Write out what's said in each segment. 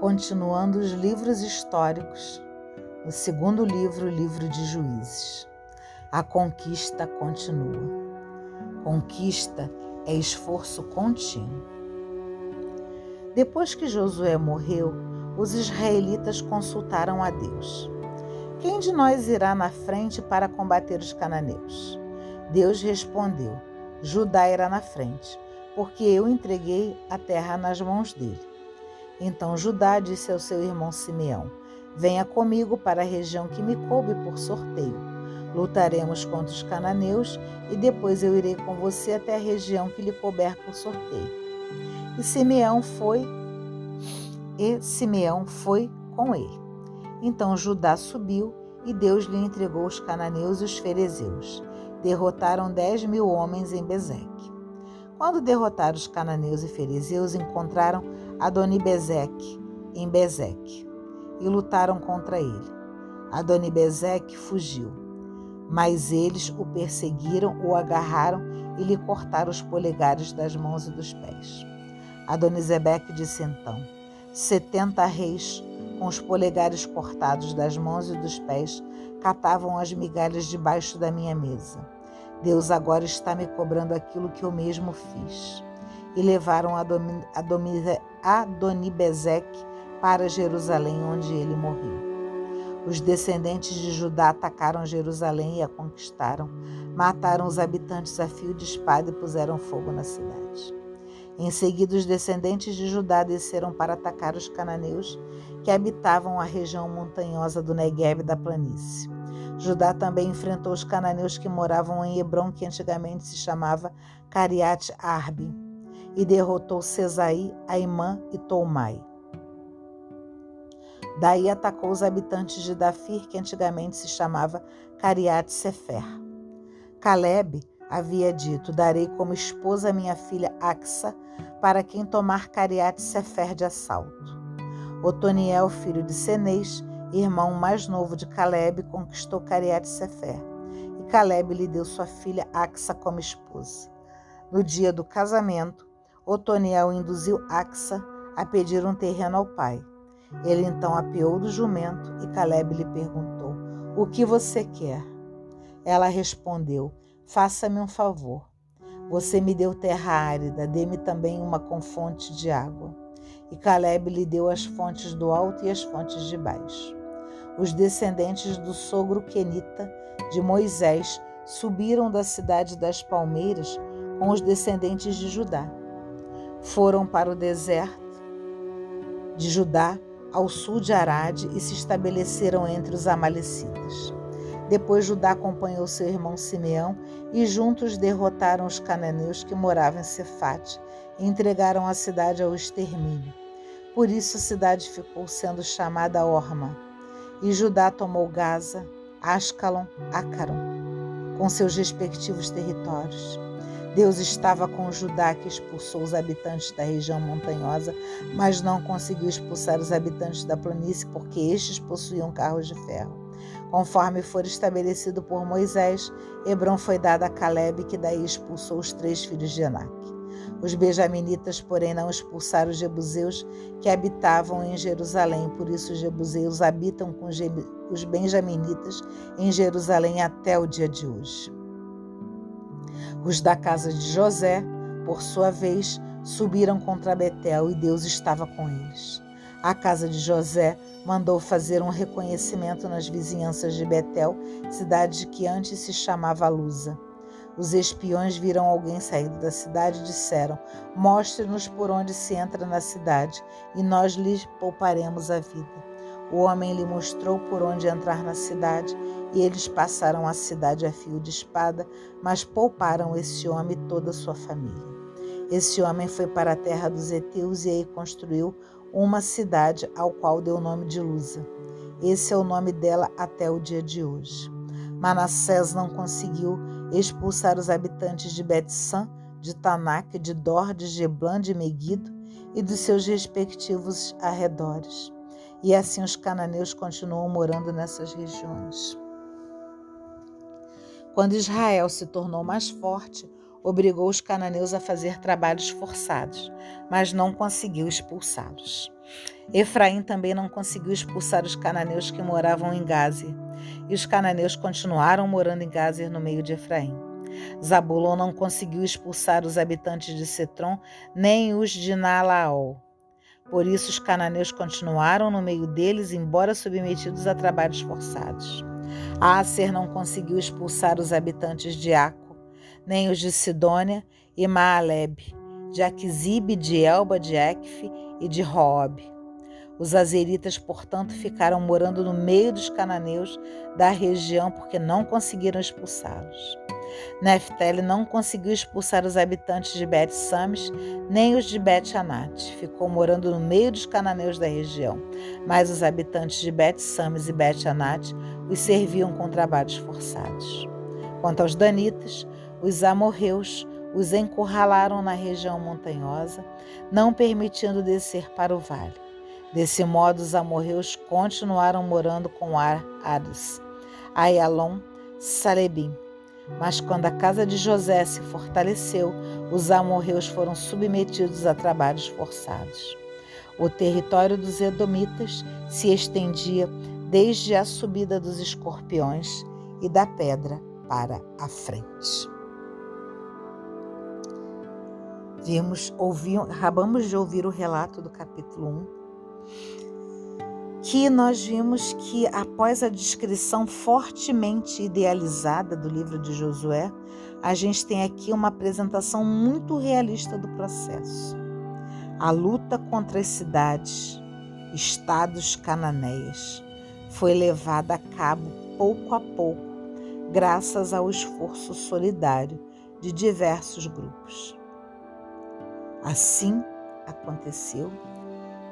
continuando os livros históricos, no segundo livro, o livro de Juízes. A conquista continua. Conquista é esforço contínuo. Depois que Josué morreu, os israelitas consultaram a Deus. Quem de nós irá na frente para combater os cananeus? Deus respondeu: Judá irá na frente, porque eu entreguei a terra nas mãos dele. Então Judá disse ao seu irmão Simeão: Venha comigo para a região que me coube por sorteio. Lutaremos contra os cananeus e depois eu irei com você até a região que lhe couber por sorteio. E Simeão foi e Simeão foi com ele. Então Judá subiu e Deus lhe entregou os cananeus e os ferezeus. Derrotaram dez mil homens em Bezeque. Quando derrotaram os cananeus e ferezeus, encontraram Adonibezeque em Bezeque e lutaram contra ele. Adonibezeque fugiu, mas eles o perseguiram, o agarraram e lhe cortaram os polegares das mãos e dos pés. Adonisebeque disse então: Setenta reis, com os polegares cortados das mãos e dos pés, catavam as migalhas debaixo da minha mesa. Deus agora está me cobrando aquilo que eu mesmo fiz. E levaram Adonibezeque para Jerusalém, onde ele morreu. Os descendentes de Judá atacaram Jerusalém e a conquistaram. Mataram os habitantes a fio de espada e puseram fogo na cidade. Em seguida, os descendentes de Judá desceram para atacar os cananeus que habitavam a região montanhosa do Negueb da planície. Judá também enfrentou os cananeus que moravam em Hebron, que antigamente se chamava Cariat Arbi, e derrotou Cesaí, Aimã e Toumai. Daí atacou os habitantes de Dafir, que antigamente se chamava Cariat Sefer. Caleb havia dito: Darei como esposa minha filha Axa, para quem tomar Cariat Sefer de assalto. Otoniel, filho de Senês, irmão mais novo de Caleb, conquistou Cariat Sefer, e Caleb lhe deu sua filha Axa como esposa. No dia do casamento, Otoniel induziu Axa a pedir um terreno ao pai. Ele então apeou do jumento e Caleb lhe perguntou: O que você quer? Ela respondeu: Faça-me um favor. Você me deu terra árida, dê-me também uma com fonte de água. E Caleb lhe deu as fontes do alto e as fontes de baixo. Os descendentes do sogro Quenita de Moisés subiram da cidade das palmeiras com os descendentes de Judá. Foram para o deserto de Judá ao sul de Arade e se estabeleceram entre os Amalecitas. Depois Judá acompanhou seu irmão Simeão e juntos derrotaram os cananeus que moravam em Cefate e entregaram a cidade ao extermínio. Por isso a cidade ficou sendo chamada Orma. E Judá tomou Gaza, Ascalon, Acaron, com seus respectivos territórios. Deus estava com Judá, que expulsou os habitantes da região montanhosa, mas não conseguiu expulsar os habitantes da planície, porque estes possuíam carros de ferro. Conforme for estabelecido por Moisés, Hebron foi dada a Caleb, que daí expulsou os três filhos de Enac. Os benjaminitas, porém, não expulsaram os jebuseus que habitavam em Jerusalém, por isso os jebuseus habitam com os benjaminitas em Jerusalém até o dia de hoje. Os da casa de José, por sua vez, subiram contra Betel e Deus estava com eles. A casa de José mandou fazer um reconhecimento nas vizinhanças de Betel, cidade que antes se chamava Lusa. Os espiões viram alguém saindo da cidade e disseram: Mostre-nos por onde se entra na cidade, e nós lhes pouparemos a vida. O homem lhe mostrou por onde entrar na cidade, e eles passaram a cidade a fio de espada, mas pouparam esse homem e toda a sua família. Esse homem foi para a terra dos heteus e aí construiu uma cidade ao qual deu o nome de Lusa. Esse é o nome dela até o dia de hoje. Manassés não conseguiu expulsar os habitantes de Bet-San, de Tanak, de Dor, de Geblan, de Meguido e dos seus respectivos arredores. E assim os cananeus continuam morando nessas regiões. Quando Israel se tornou mais forte, obrigou os cananeus a fazer trabalhos forçados, mas não conseguiu expulsá-los. Efraim também não conseguiu expulsar os cananeus que moravam em Gazer, e os cananeus continuaram morando em Gazer no meio de Efraim. Zabulon não conseguiu expulsar os habitantes de Setron, nem os de Nalaol. Por isso os cananeus continuaram no meio deles, embora submetidos a trabalhos forçados. Aser não conseguiu expulsar os habitantes de Aco, nem os de Sidônia e Maaleb, de Aquizib, de Elba, de Ekfe e de Roob. Os azeritas, portanto, ficaram morando no meio dos cananeus da região porque não conseguiram expulsá-los. Neftali não conseguiu expulsar os habitantes de Bet Sames, nem os de Bet Anat. Ficou morando no meio dos cananeus da região, mas os habitantes de Bet Sames e Bet Anat os serviam com trabalhos forçados. Quanto aos danitas, os amorreus os encurralaram na região montanhosa, não permitindo descer para o vale. Desse modo, os amorreus continuaram morando com Ares, Ayalon, Salebim. Mas quando a casa de José se fortaleceu, os amorreus foram submetidos a trabalhos forçados. O território dos Edomitas se estendia desde a subida dos escorpiões e da pedra para a frente. Vimos, ouvimos, acabamos de ouvir o relato do capítulo 1 que nós vimos que após a descrição fortemente idealizada do livro de Josué, a gente tem aqui uma apresentação muito realista do processo. A luta contra as cidades, estados cananeias, foi levada a cabo pouco a pouco, graças ao esforço solidário de diversos grupos. Assim aconteceu,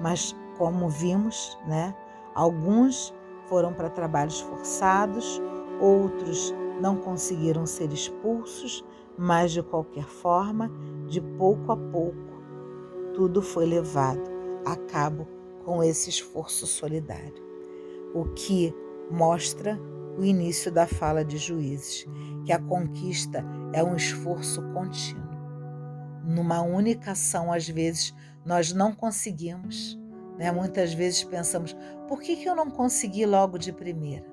mas como vimos, né? Alguns foram para trabalhos forçados, outros não conseguiram ser expulsos, mas de qualquer forma, de pouco a pouco, tudo foi levado a cabo com esse esforço solidário. O que mostra o início da fala de Juízes, que a conquista é um esforço contínuo. Numa única ação, às vezes, nós não conseguimos né? Muitas vezes pensamos, por que, que eu não consegui logo de primeira?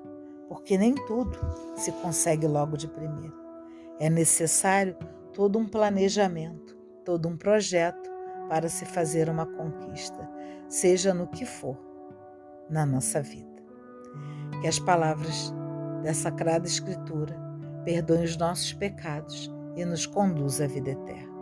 Porque nem tudo se consegue logo de primeira. É necessário todo um planejamento, todo um projeto para se fazer uma conquista, seja no que for na nossa vida. Que as palavras dessa Sagrada Escritura perdoem os nossos pecados e nos conduza à vida eterna.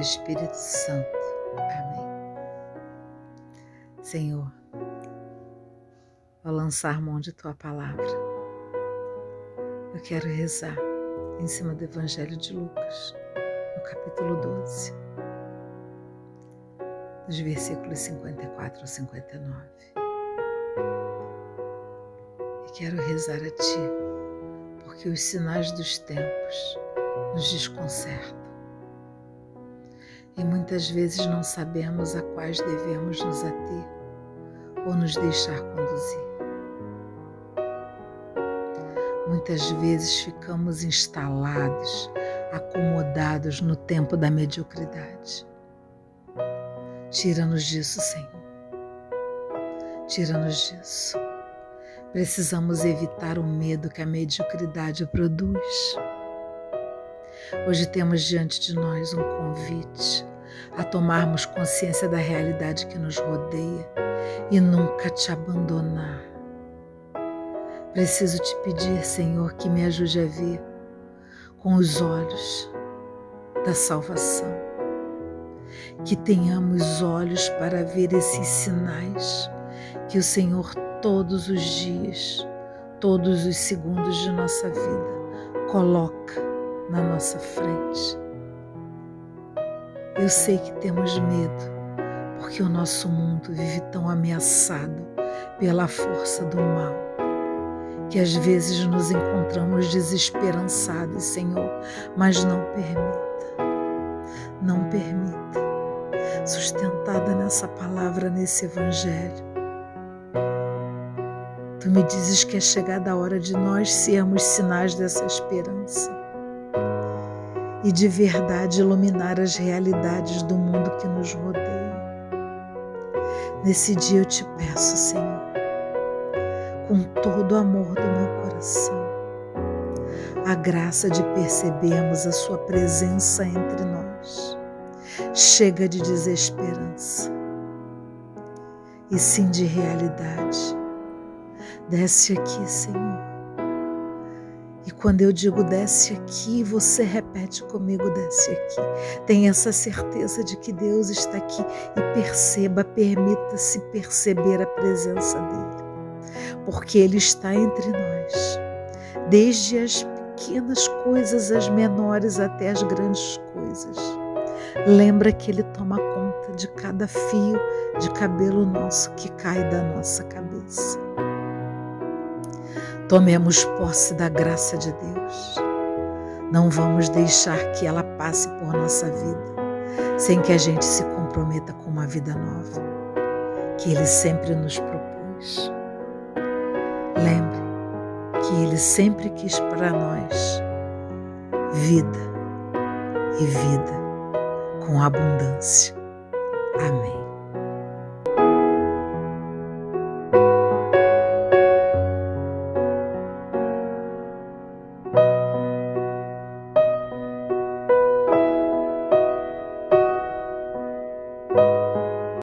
Espírito Santo. Amém. Senhor, ao lançar mão de tua palavra, eu quero rezar em cima do Evangelho de Lucas, no capítulo 12, dos versículos 54 ao 59. E quero rezar a Ti, porque os sinais dos tempos nos desconcertam e muitas vezes não sabemos a quais devemos nos ater ou nos deixar conduzir. Muitas vezes ficamos instalados, acomodados no tempo da mediocridade. Tira-nos disso, Senhor. Tira-nos disso. Precisamos evitar o medo que a mediocridade produz. Hoje temos diante de nós um convite a tomarmos consciência da realidade que nos rodeia e nunca te abandonar. Preciso te pedir, Senhor, que me ajude a ver com os olhos da salvação. Que tenhamos olhos para ver esses sinais que o Senhor todos os dias, todos os segundos de nossa vida coloca na nossa frente eu sei que temos medo, porque o nosso mundo vive tão ameaçado pela força do mal. que às vezes nos encontramos desesperançados, Senhor, mas não permita, não permita, sustentada nessa palavra, nesse Evangelho. Tu me dizes que é chegada a hora de nós sermos sinais dessa esperança e de verdade iluminar as realidades do mundo que nos rodeia. Nesse dia eu te peço, Senhor, com todo o amor do meu coração, a graça de percebermos a Sua presença entre nós. Chega de desesperança e sim de realidade. Desce aqui, Senhor. E quando eu digo desce aqui, você repete comigo desce aqui. Tenha essa certeza de que Deus está aqui e perceba, permita-se perceber a presença dele porque Ele está entre nós, desde as pequenas coisas, as menores até as grandes coisas. Lembra que Ele toma conta de cada fio de cabelo nosso que cai da nossa cabeça. Tomemos posse da graça de Deus. Não vamos deixar que ela passe por nossa vida sem que a gente se comprometa com uma vida nova que Ele sempre nos propôs. Lembre que Ele sempre quis para nós vida e vida com abundância. Amém.